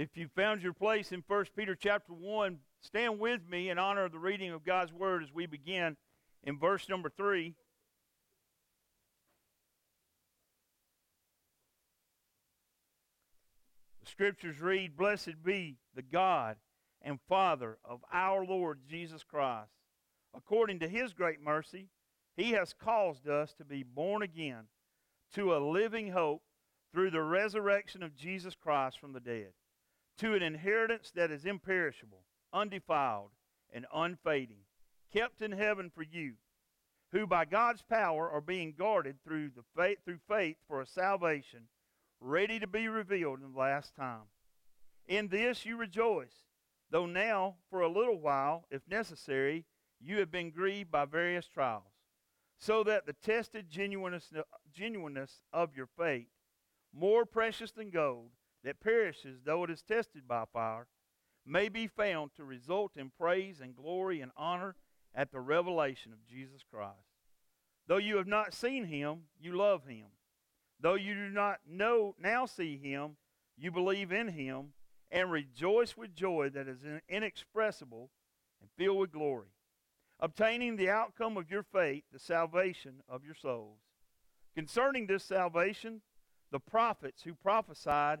If you found your place in 1 Peter chapter 1, stand with me in honor of the reading of God's word as we begin in verse number 3. The scriptures read, Blessed be the God and Father of our Lord Jesus Christ. According to his great mercy, he has caused us to be born again to a living hope through the resurrection of Jesus Christ from the dead, to an inheritance that is imperishable, undefiled, and unfading, kept in heaven for you, who by God's power are being guarded through, the faith, through faith for a salvation ready to be revealed in the last time. In this you rejoice, though now, for a little while, if necessary, you have been grieved by various trials, so that the tested genuineness, genuineness of your faith, more precious than gold, that perishes though it is tested by fire, may be found to result in praise and glory and honor at the revelation of Jesus Christ. Though you have not seen him, you love him. Though you do not know now see him, you believe in him and rejoice with joy that is inexpressible and filled with glory, obtaining the outcome of your faith, the salvation of your souls. Concerning this salvation, the prophets who prophesied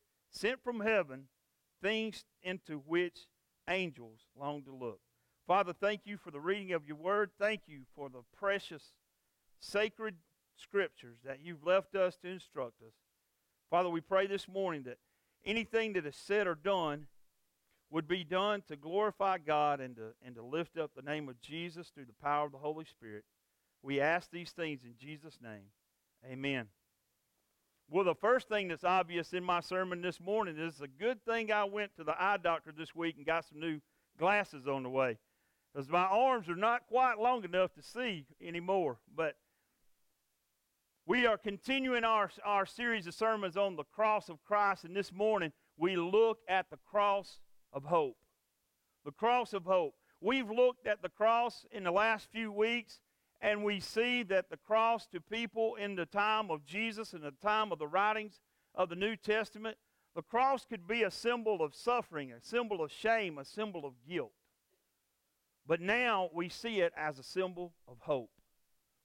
sent from heaven, things into which angels long to look. Father, thank you for the reading of your word. Thank you for the precious, sacred scriptures that you've left us to instruct us. Father, we pray this morning that anything that is said or done would be done to glorify God and to, and to lift up the name of Jesus through the power of the Holy Spirit. We ask these things in Jesus' name. Amen. Well, the first thing that's obvious in my sermon this morning is a good thing I went to the eye doctor this week and got some new glasses on the way. Because my arms are not quite long enough to see anymore. But we are continuing our, our series of sermons on the cross of Christ, and this morning we look at the cross of hope. The cross of hope. We've looked at the cross in the last few weeks, and we see that the cross to people in the time of Jesus and the time of the writings of the New Testament, the cross could be a symbol of suffering, a symbol of shame, a symbol of guilt. But now we see it as a symbol of hope.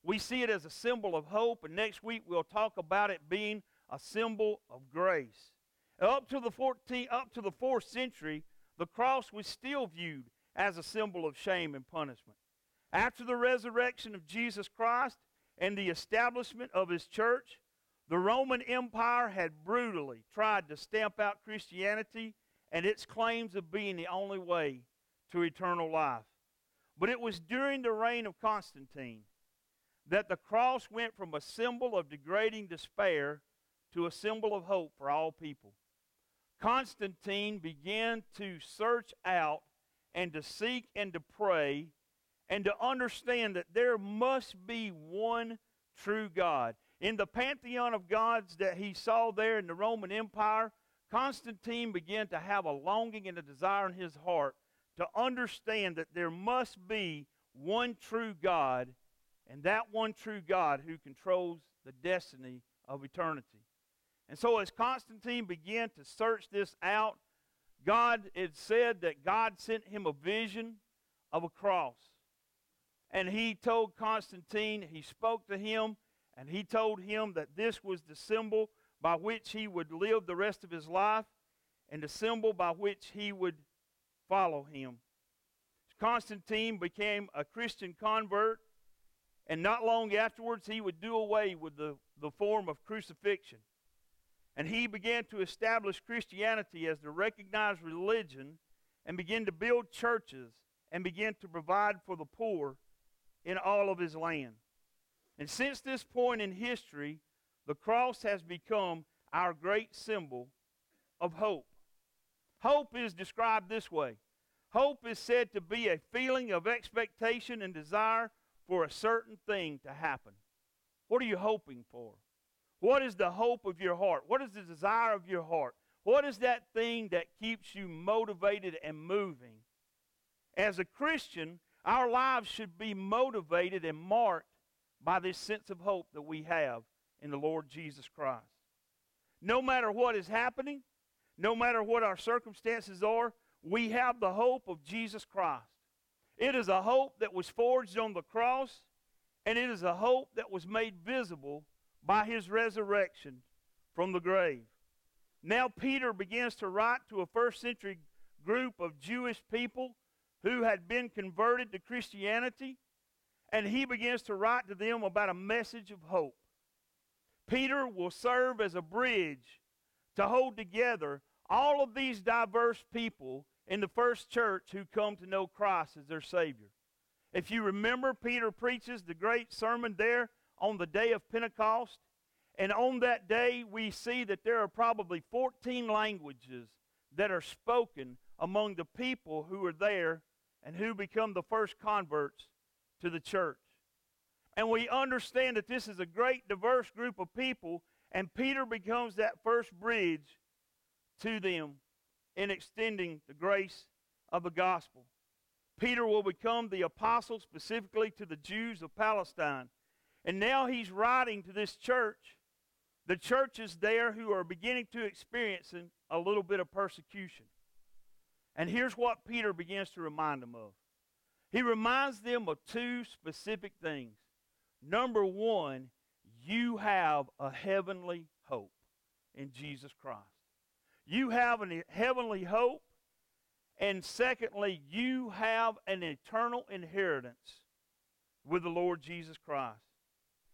We see it as a symbol of hope, and next week we'll talk about it being a symbol of grace. Up to the 14, up to the fourth century, the cross was still viewed as a symbol of shame and punishment. After the resurrection of Jesus Christ and the establishment of his church, the Roman Empire had brutally tried to stamp out Christianity and its claims of being the only way to eternal life. But it was during the reign of Constantine that the cross went from a symbol of degrading despair to a symbol of hope for all people. Constantine began to search out and to seek and to pray and to understand that there must be one true God. In the pantheon of gods that he saw there in the Roman Empire, Constantine began to have a longing and a desire in his heart to understand that there must be one true God, and that one true God who controls the destiny of eternity. And so, as Constantine began to search this out, God, had said that God sent him a vision of a cross. And he told Constantine, he spoke to him, and he told him that this was the symbol by which he would live the rest of his life and the symbol by which he would follow him. Constantine became a Christian convert, and not long afterwards, he would do away with the, the form of crucifixion. And he began to establish Christianity as the recognized religion and begin to build churches and begin to provide for the poor in all of his land. And since this point in history, the cross has become our great symbol of hope. Hope is described this way Hope is said to be a feeling of expectation and desire for a certain thing to happen. What are you hoping for? What is the hope of your heart? What is the desire of your heart? What is that thing that keeps you motivated and moving? As a Christian, our lives should be motivated and marked by this sense of hope that we have in the Lord Jesus Christ. No matter what is happening, no matter what our circumstances are, we have the hope of Jesus Christ. It is a hope that was forged on the cross, and it is a hope that was made visible by his resurrection from the grave. Now, Peter begins to write to a first century group of Jewish people who had been converted to Christianity, and he begins to write to them about a message of hope. Peter will serve as a bridge to hold together all of these diverse people in the first church who come to know Christ as their Savior. If you remember, Peter preaches the great sermon there on the day of Pentecost. And on that day, we see that there are probably 14 languages that are spoken among the people who are there and who become the first converts to the church. And we understand that this is a great, diverse group of people, and Peter becomes that first bridge to them in extending the grace of the gospel. Peter will become the apostle specifically to the Jews of Palestine. And now he's writing to this church, the churches there who are beginning to experience a little bit of persecution. And here's what Peter begins to remind them of. He reminds them of two specific things. Number one, you have a heavenly hope in Jesus Christ. You have a heavenly hope. And secondly, you have an eternal inheritance with the Lord Jesus Christ.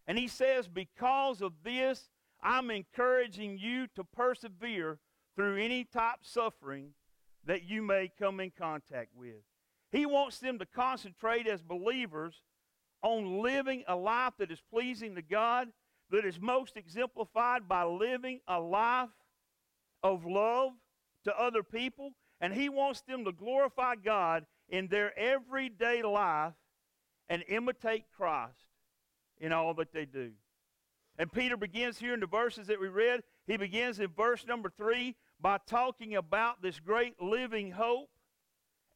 And he says, because of this, I'm encouraging you to persevere through any type suffering that you may come in contact with. He wants them to concentrate as believers on living a life that is pleasing to God, that is most exemplified by living a life of love to other people, and He wants them to glorify God in their everyday life and imitate Christ in all that they do. And Peter begins here in the verses that we read. He begins in verse number three by talking about this great living hope.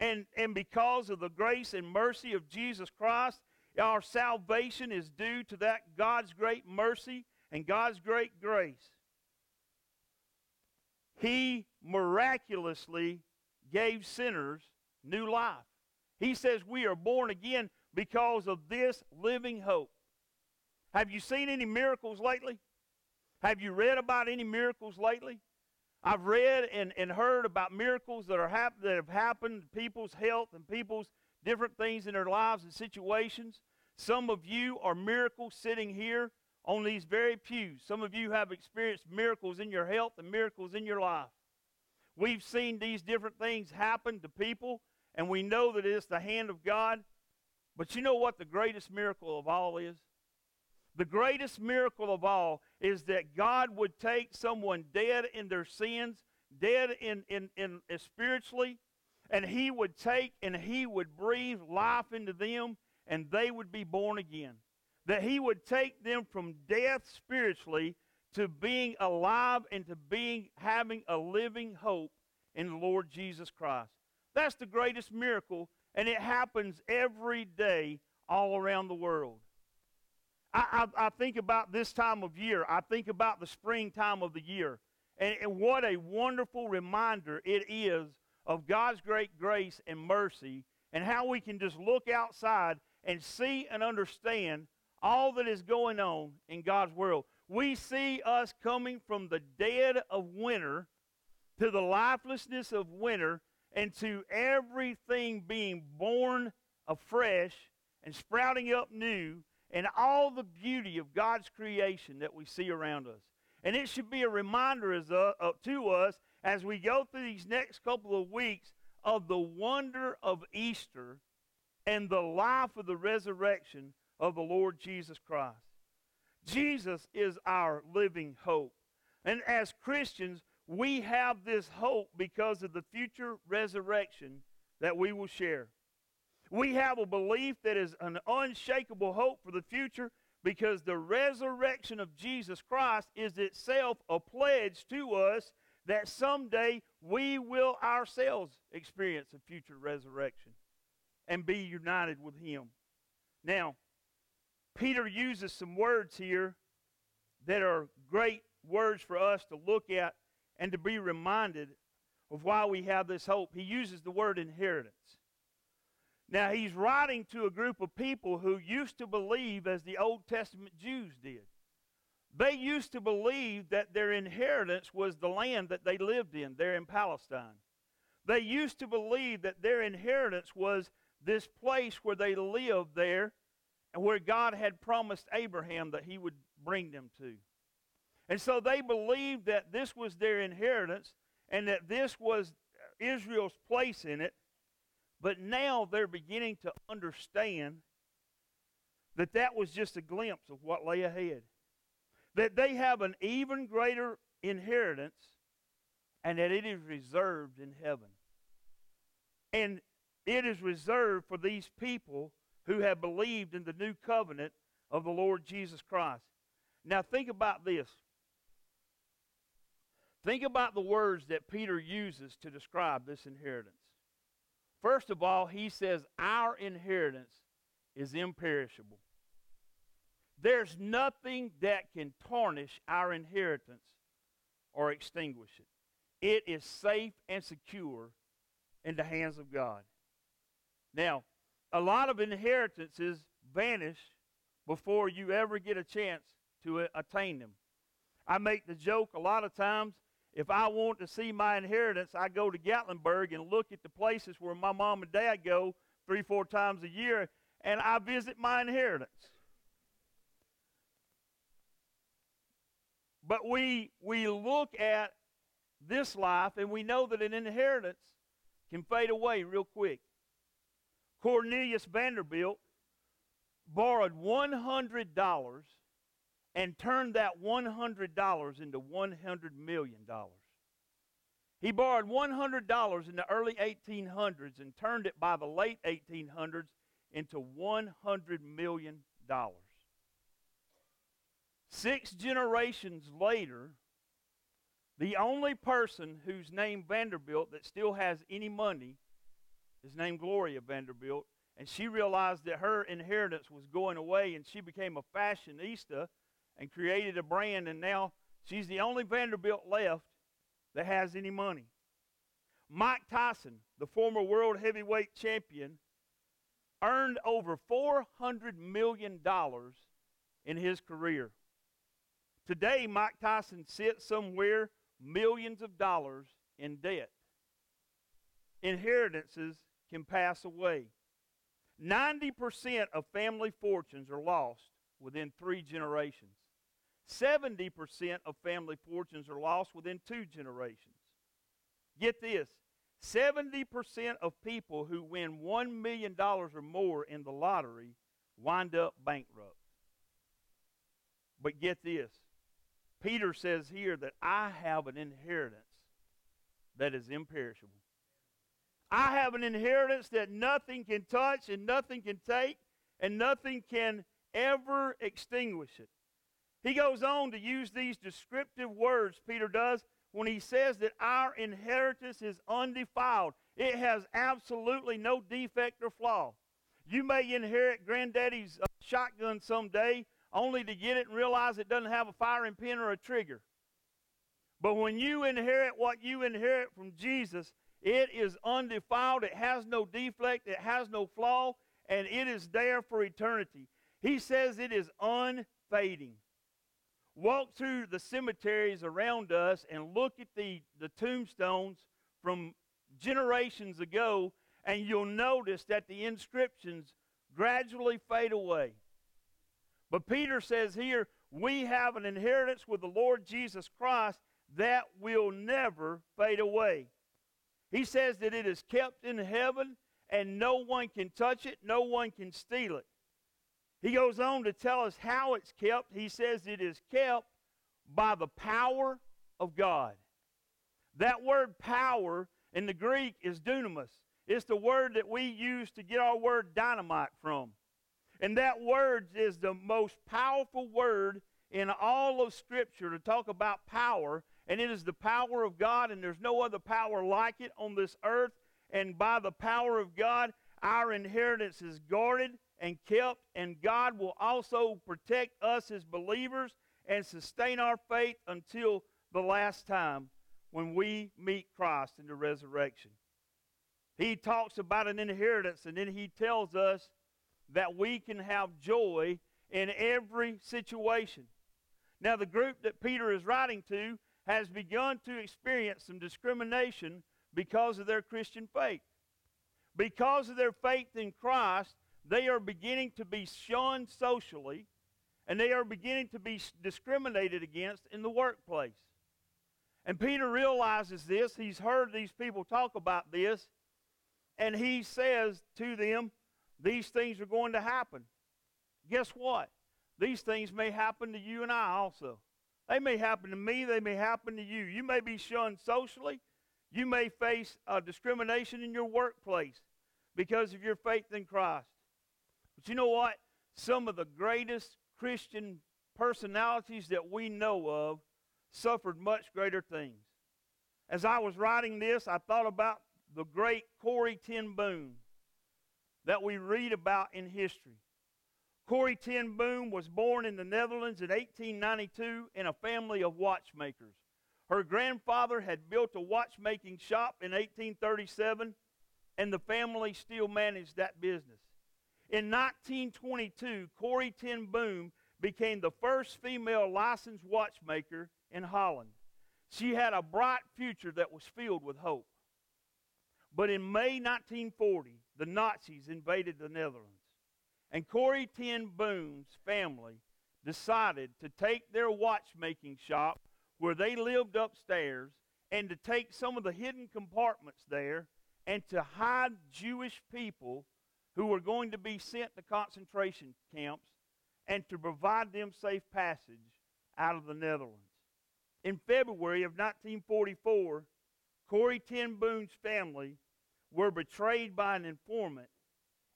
And, and because of the grace and mercy of Jesus Christ, our salvation is due to that God's great mercy and God's great grace he miraculously gave sinners new life. He says we are born again because of this living hope. Have you seen any miracles lately? Have you read about any miracles lately? I've read and, and heard about miracles that, are hap- that have happened to people's health and people's different things in their lives and situations. Some of you are miracles sitting here on these very pews. Some of you have experienced miracles in your health and miracles in your life. We've seen these different things happen to people, and we know that it's the hand of God. But you know what the greatest miracle of all is? The greatest miracle of all is that God would take someone dead in their sins, dead in, in, in, spiritually, and He would take and He would breathe life into them, and they would be born again that he would take them from death spiritually to being alive and to being having a living hope in the Lord Jesus Christ. That's the greatest miracle, and it happens every day all around the world. I, I, I think about this time of year. I think about the springtime of the year. And, and what a wonderful reminder it is of God's great grace and mercy and how we can just look outside and see and understand all that is going on in God's world. We see us coming from the dead of winter to the lifelessness of winter and to everything being born afresh and sprouting up new and all the beauty of God's creation that we see around us. And it should be a reminder as uh, uh, to us as we go through these next couple of weeks of the wonder of Easter and the life of the resurrection of the Lord Jesus Christ. Jesus is our living hope. And as Christians, we have this hope because of the future resurrection that we will share. We have a belief that is an unshakable hope for the future because the resurrection of Jesus Christ is itself a pledge to us that someday we will ourselves experience a future resurrection and be united with Him. Now, Peter uses some words here that are great words for us to look at and to be reminded of why we have this hope. He uses the word inheritance. Now, he's writing to a group of people who used to believe as the Old Testament Jews did. They used to believe that their inheritance was the land that they lived in, there in Palestine. They used to believe that their inheritance was this place where they lived there and where God had promised Abraham that he would bring them to. And so they believed that this was their inheritance and that this was Israel's place in it. But now they're beginning to understand that that was just a glimpse of what lay ahead. That they have an even greater inheritance and that it is reserved in heaven. And it is reserved for these people who have believed in the new covenant of the Lord Jesus Christ. Now, think about this. Think about the words that Peter uses to describe this inheritance. First of all, he says, Our inheritance is imperishable. There's nothing that can tarnish our inheritance or extinguish it. It is safe and secure in the hands of God. Now, a lot of inheritances vanish before you ever get a chance to attain them. I make the joke a lot of times if I want to see my inheritance, I go to Gatlinburg and look at the places where my mom and dad go three, four times a year, and I visit my inheritance. But we, we look at this life and we know that an inheritance can fade away real quick. Cornelius Vanderbilt borrowed $100 and turned that $100 into $100 million. He borrowed $100 in the early 1800s and turned it by the late 1800s into $100 million. Six generations later, the only person whose name Vanderbilt that still has any money is named Gloria Vanderbilt. And she realized that her inheritance was going away and she became a fashionista and created a brand, and now she's the only Vanderbilt left that has any money. Mike Tyson, the former world heavyweight champion, earned over $400 million in his career. Today, Mike Tyson sits somewhere millions of dollars in debt. Inheritances can pass away. 90% of family fortunes are lost within three generations. 70% of family fortunes are lost within two generations. Get this 70% of people who win $1 million or more in the lottery wind up bankrupt. But get this Peter says here that I have an inheritance that is imperishable. I have an inheritance that nothing can touch and nothing can take and nothing can ever extinguish it. He goes on to use these descriptive words, Peter does, when he says that our inheritance is undefiled. It has absolutely no defect or flaw. You may inherit granddaddy's uh, shotgun someday only to get it and realize it doesn't have a firing pin or a trigger. But when you inherit what you inherit from Jesus, it is undefiled, it has no defect, it has no flaw, and it is there for eternity. He says it is unfading walk through the cemeteries around us and look at the, the tombstones from generations ago, and you'll notice that the inscriptions gradually fade away. But Peter says here, we have an inheritance with the Lord Jesus Christ that will never fade away. He says that it is kept in heaven and no one can touch it, no one can steal it. He goes on to tell us how it's kept. He says it is kept by the power of God. That word power in the Greek is dunamis. It's the word that we use to get our word dynamite from. And that word is the most powerful word in all of Scripture to talk about power. And it is the power of God, and there's no other power like it on this earth. And by the power of God, our inheritance is guarded and kept, and God will also protect us as believers and sustain our faith until the last time when we meet Christ in the resurrection. He talks about an inheritance, and then he tells us that we can have joy in every situation. Now, the group that Peter is writing to has begun to experience some discrimination because of their Christian faith. Because of their faith in Christ, they are beginning to be shunned socially, and they are beginning to be discriminated against in the workplace. And Peter realizes this. He's heard these people talk about this, and he says to them, These things are going to happen. Guess what? These things may happen to you and I also. They may happen to me, they may happen to you. You may be shunned socially. You may face uh, discrimination in your workplace because of your faith in Christ. But you know what? Some of the greatest Christian personalities that we know of suffered much greater things. As I was writing this, I thought about the great Corrie ten Boom that we read about in history. Corrie ten Boom was born in the Netherlands in 1892 in a family of watchmakers. Her grandfather had built a watchmaking shop in 1837, and the family still managed that business. In 1922, Corrie ten Boom became the first female licensed watchmaker in Holland. She had a bright future that was filled with hope. But in May 1940, the Nazis invaded the Netherlands. And Corrie ten Boom's family decided to take their watchmaking shop where they lived upstairs and to take some of the hidden compartments there and to hide Jewish people who were going to be sent to concentration camps and to provide them safe passage out of the Netherlands. In February of 1944, Corrie ten Boom's family were betrayed by an informant,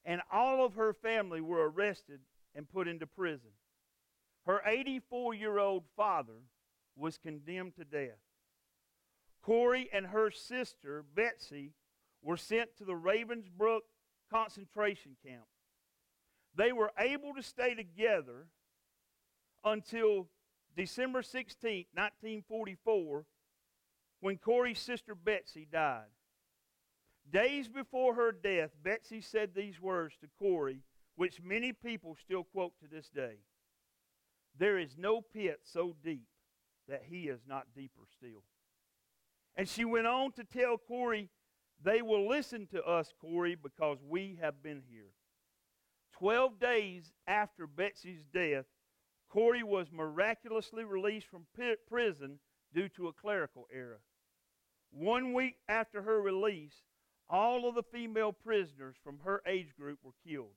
and all of her family were arrested and put into prison. Her 84 year old father was condemned to death. Corrie and her sister, Betsy, were sent to the Ravensbrück concentration camp. They were able to stay together until December 16, 1944, when Corrie's sister Betsy died. Days before her death, Betsy said these words to Corrie, which many people still quote to this day There is no pit so deep that he is not deeper still. And she went on to tell Corrie they will listen to us, Corrie, because we have been here. Twelve days after Betsy's death, Corrie was miraculously released from prison due to a clerical error. One week after her release, all of the female prisoners from her age group were killed.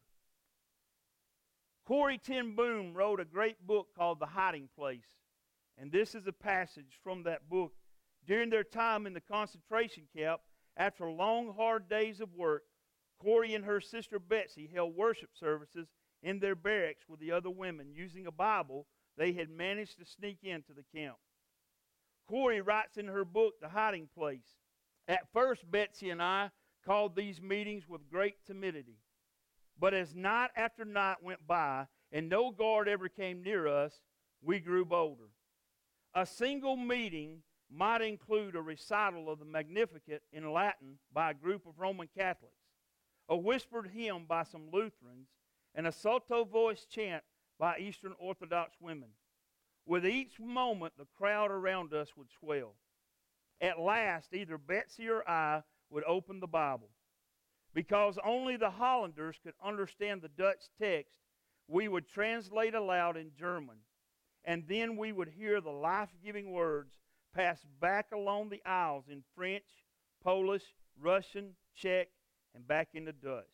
Corrie ten Boom wrote a great book called The Hiding Place. And this is a passage from that book. During their time in the concentration camp, after long, hard days of work, Corrie and her sister Betsy held worship services in their barracks with the other women using a Bible they had managed to sneak into the camp. Corrie writes in her book, The Hiding Place At first, Betsy and I called these meetings with great timidity. But as night after night went by and no guard ever came near us, we grew bolder. A single meeting might include a recital of the Magnificat in Latin by a group of Roman Catholics, a whispered hymn by some Lutherans, and a sotto voice chant by Eastern Orthodox women. With each moment, the crowd around us would swell. At last, either Betsy or I would open the Bible. Because only the Hollanders could understand the Dutch text, we would translate aloud in German, and then we would hear the life giving words pass back along the aisles in French, Polish, Russian, Czech, and back into Dutch.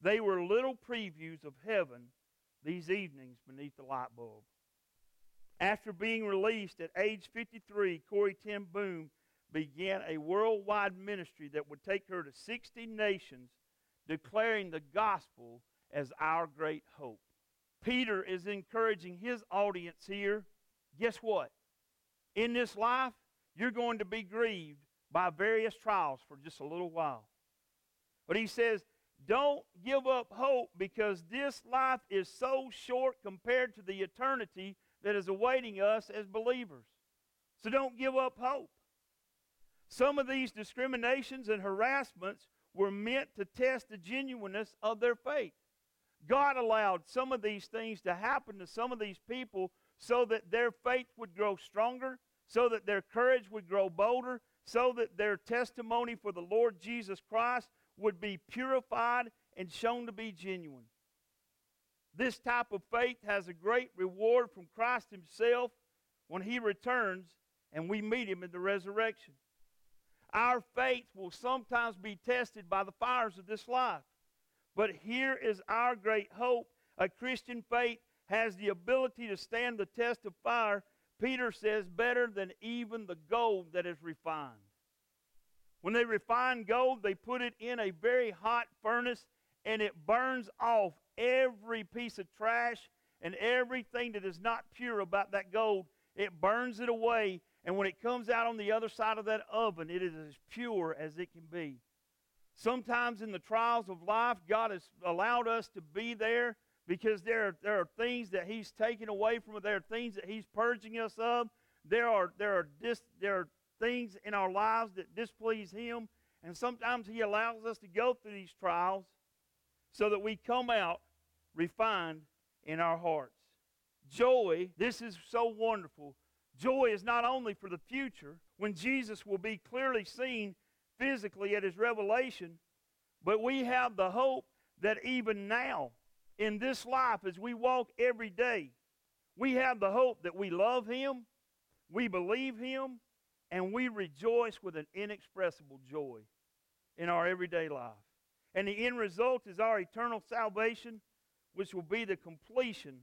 They were little previews of heaven these evenings beneath the light bulb. After being released at age 53, Corrie ten Boom began a worldwide ministry that would take her to 60 nations, declaring the gospel as our great hope. Peter is encouraging his audience here. Guess what? In this life, you're going to be grieved by various trials for just a little while. But he says, don't give up hope because this life is so short compared to the eternity that is awaiting us as believers. So don't give up hope. Some of these discriminations and harassments were meant to test the genuineness of their faith. God allowed some of these things to happen to some of these people so that their faith would grow stronger, so that their courage would grow bolder, so that their testimony for the Lord Jesus Christ would be purified and shown to be genuine. This type of faith has a great reward from Christ Himself when He returns and we meet Him in the resurrection. Our faith will sometimes be tested by the fires of this life. But here is our great hope. A Christian faith has the ability to stand the test of fire, Peter says, better than even the gold that is refined. When they refine gold, they put it in a very hot furnace and it burns off every piece of trash and everything that is not pure about that gold. It burns it away, and when it comes out on the other side of that oven, it is as pure as it can be. Sometimes in the trials of life, God has allowed us to be there because there are, there are things that He's taken away from us. There are things that He's purging us of. There are, there are, dis, there are things in our lives that displease Him. And sometimes He allows us to go through these trials so that we come out refined in our hearts. Joy, this is so wonderful. Joy is not only for the future, when Jesus will be clearly seen physically at his revelation, but we have the hope that even now, in this life, as we walk every day, we have the hope that we love him, we believe him, and we rejoice with an inexpressible joy in our everyday life. And the end result is our eternal salvation, which will be the completion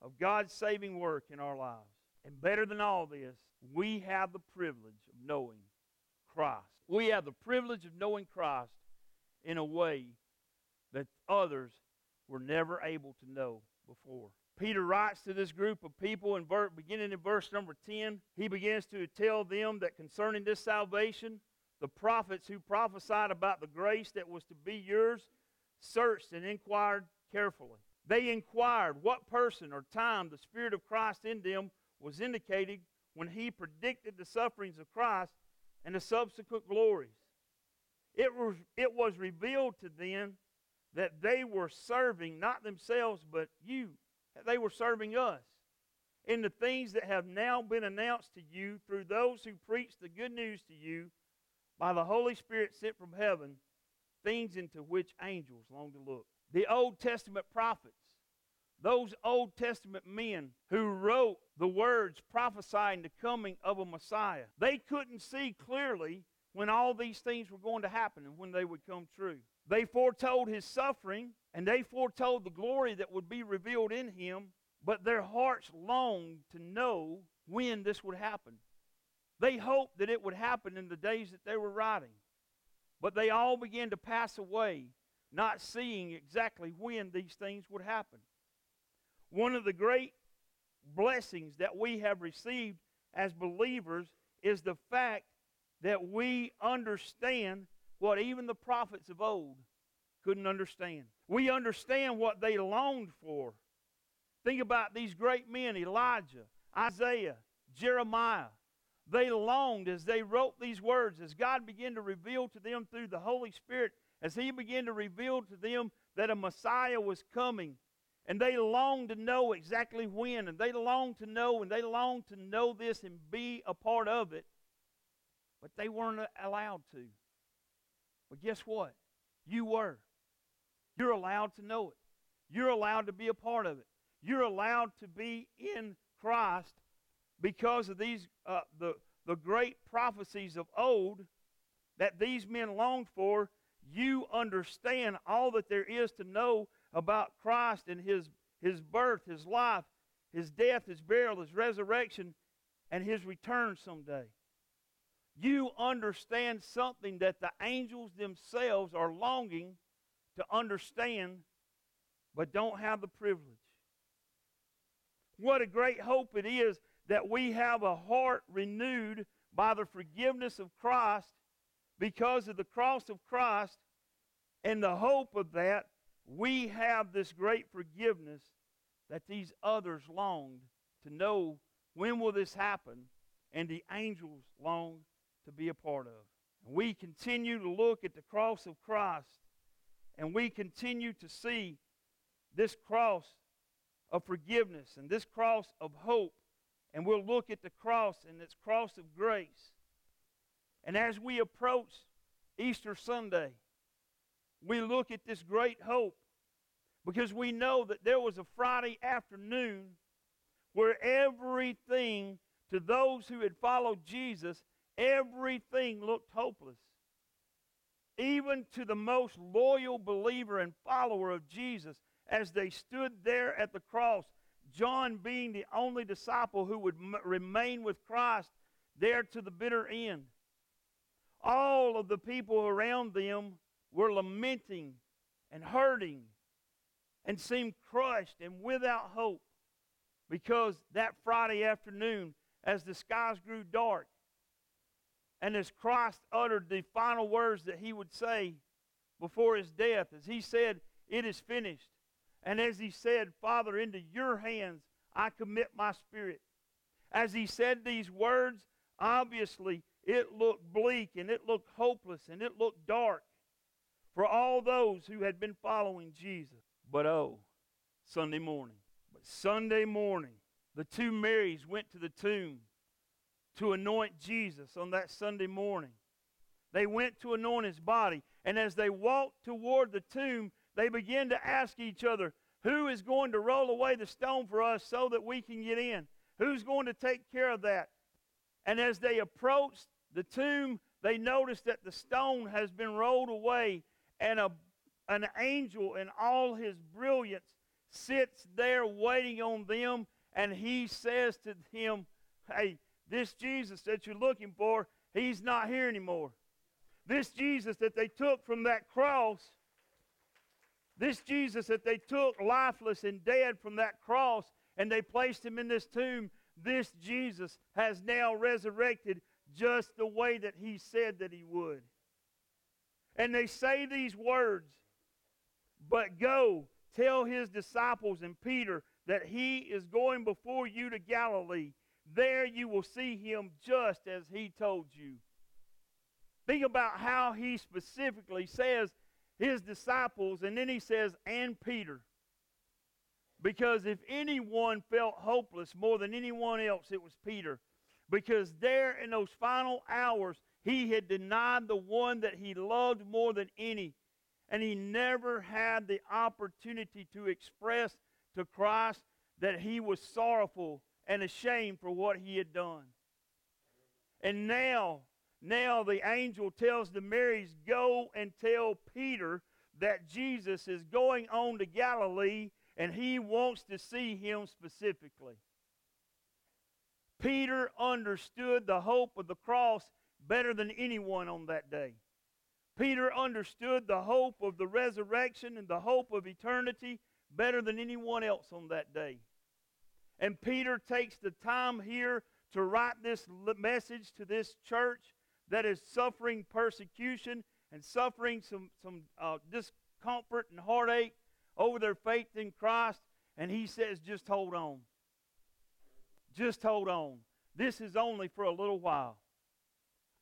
of God's saving work in our lives. And better than all this, we have the privilege of knowing Christ. We have the privilege of knowing Christ in a way that others were never able to know before. Peter writes to this group of people in ver- beginning in verse number 10. He begins to tell them that concerning this salvation, the prophets who prophesied about the grace that was to be yours searched and inquired carefully. They inquired what person or time the Spirit of Christ in them was indicating when he predicted the sufferings of Christ and the subsequent glories. It was, it was revealed to them that they were serving not themselves but you, they were serving us in the things that have now been announced to you through those who preach the good news to you by the Holy Spirit sent from heaven, things into which angels long to look. The Old Testament prophets, those Old Testament men who wrote the words prophesying the coming of a Messiah, they couldn't see clearly when all these things were going to happen and when they would come true. They foretold his suffering and they foretold the glory that would be revealed in him, but their hearts longed to know when this would happen. They hoped that it would happen in the days that they were writing, but they all began to pass away, not seeing exactly when these things would happen. One of the great blessings that we have received as believers is the fact that we understand what even the prophets of old couldn't understand. We understand what they longed for. Think about these great men Elijah, Isaiah, Jeremiah. They longed as they wrote these words, as God began to reveal to them through the Holy Spirit, as He began to reveal to them that a Messiah was coming. And they longed to know exactly when, and they longed to know, and they longed to know this and be a part of it. But they weren't allowed to. But guess what? You were. You're allowed to know it. You're allowed to be a part of it. You're allowed to be in Christ because of these uh, the the great prophecies of old that these men longed for. You understand all that there is to know about Christ and his his birth, his life, his death, his burial, his resurrection, and his return someday. You understand something that the angels themselves are longing to understand, but don't have the privilege. What a great hope it is that we have a heart renewed by the forgiveness of Christ because of the cross of Christ and the hope of that. We have this great forgiveness that these others longed to know when will this happen, and the angels longed to be a part of. And we continue to look at the cross of Christ, and we continue to see this cross of forgiveness and this cross of hope. And we'll look at the cross and its cross of grace. And as we approach Easter Sunday, we look at this great hope because we know that there was a Friday afternoon where everything to those who had followed Jesus Everything looked hopeless. Even to the most loyal believer and follower of Jesus, as they stood there at the cross, John being the only disciple who would m- remain with Christ there to the bitter end. All of the people around them were lamenting and hurting and seemed crushed and without hope because that Friday afternoon, as the skies grew dark, and as Christ uttered the final words that he would say before his death, as he said, It is finished. And as he said, Father, into your hands I commit my spirit. As he said these words, obviously it looked bleak and it looked hopeless and it looked dark for all those who had been following Jesus. But oh, Sunday morning. But Sunday morning, the two Marys went to the tomb to anoint Jesus on that Sunday morning. They went to anoint his body. And as they walked toward the tomb, they began to ask each other, Who is going to roll away the stone for us so that we can get in? Who's going to take care of that? And as they approached the tomb, they noticed that the stone has been rolled away, and a, an angel in all his brilliance sits there waiting on them, and he says to him, Hey, this Jesus that you're looking for, he's not here anymore. This Jesus that they took from that cross, this Jesus that they took lifeless and dead from that cross and they placed him in this tomb, this Jesus has now resurrected just the way that he said that he would. And they say these words, but go tell his disciples and Peter that he is going before you to Galilee there you will see him just as he told you. Think about how he specifically says his disciples, and then he says, and Peter. Because if anyone felt hopeless more than anyone else, it was Peter. Because there in those final hours, he had denied the one that he loved more than any. And he never had the opportunity to express to Christ that he was sorrowful and ashamed for what he had done. And now, now the angel tells the Marys, Go and tell Peter that Jesus is going on to Galilee and he wants to see him specifically. Peter understood the hope of the cross better than anyone on that day. Peter understood the hope of the resurrection and the hope of eternity better than anyone else on that day. And Peter takes the time here to write this message to this church that is suffering persecution and suffering some, some uh, discomfort and heartache over their faith in Christ. And he says, just hold on. Just hold on. This is only for a little while.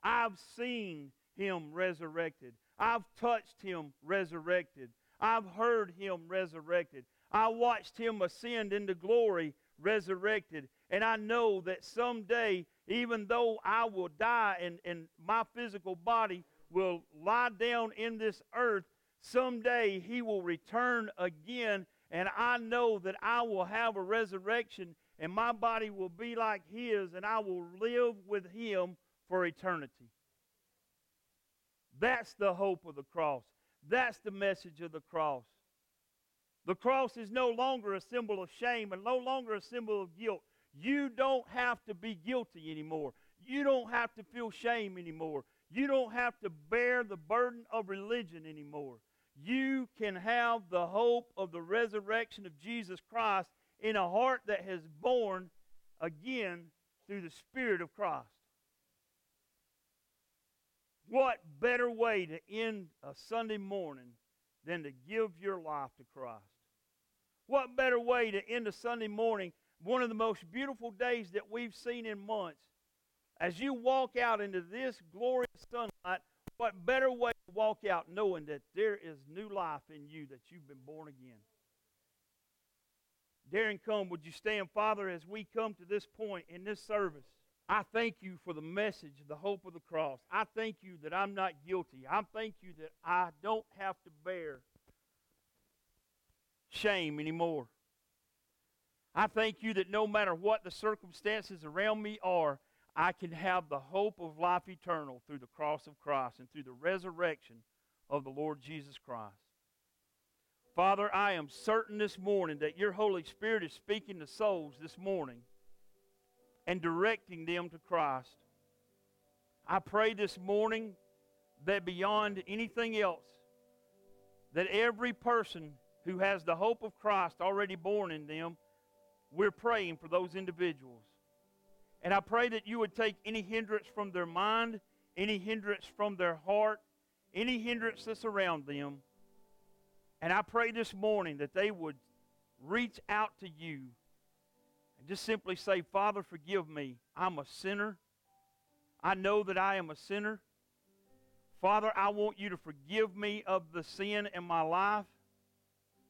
I've seen him resurrected. I've touched him resurrected. I've heard him resurrected. I watched him ascend into glory resurrected. And I know that someday, even though I will die and, and my physical body will lie down in this earth, someday he will return again. And I know that I will have a resurrection and my body will be like his and I will live with him for eternity. That's the hope of the cross. That's the message of the cross. The cross is no longer a symbol of shame and no longer a symbol of guilt. You don't have to be guilty anymore. You don't have to feel shame anymore. You don't have to bear the burden of religion anymore. You can have the hope of the resurrection of Jesus Christ in a heart that has born again through the Spirit of Christ. What better way to end a Sunday morning than to give your life to Christ? What better way to end a Sunday morning, one of the most beautiful days that we've seen in months? As you walk out into this glorious sunlight, what better way to walk out knowing that there is new life in you, that you've been born again? Darren, come, would you stand, Father, as we come to this point in this service? I thank you for the message, the hope of the cross. I thank you that I'm not guilty. I thank you that I don't have to bear shame anymore. I thank you that no matter what the circumstances around me are, I can have the hope of life eternal through the cross of Christ and through the resurrection of the Lord Jesus Christ. Father, I am certain this morning that your Holy Spirit is speaking to souls this morning and directing them to Christ. I pray this morning that beyond anything else, that every person who has the hope of Christ already born in them, we're praying for those individuals. And I pray that you would take any hindrance from their mind, any hindrance from their heart, any hindrance that's around them. And I pray this morning that they would reach out to you and just simply say, Father, forgive me. I'm a sinner. I know that I am a sinner. Father, I want you to forgive me of the sin in my life,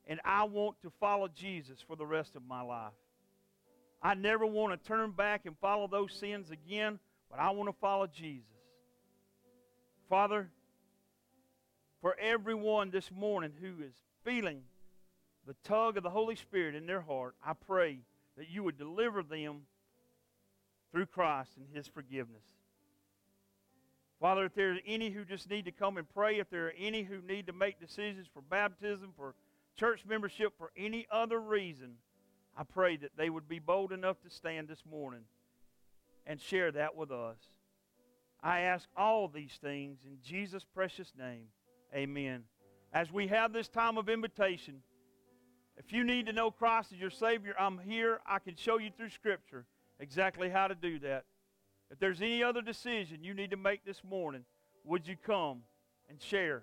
and I want to follow Jesus for the rest of my life. I never want to turn back and follow those sins again, but I want to follow Jesus. Father, for everyone this morning who is feeling the tug of the Holy Spirit in their heart, I pray that you would deliver them through Christ and his forgiveness. Father, if there are any who just need to come and pray, if there are any who need to make decisions for baptism, for church membership, for any other reason, I pray that they would be bold enough to stand this morning and share that with us. I ask all these things in Jesus' precious name. Amen. As we have this time of invitation, if you need to know Christ as your Savior, I'm here. I can show you through Scripture exactly how to do that. If there's any other decision you need to make this morning, would you come and share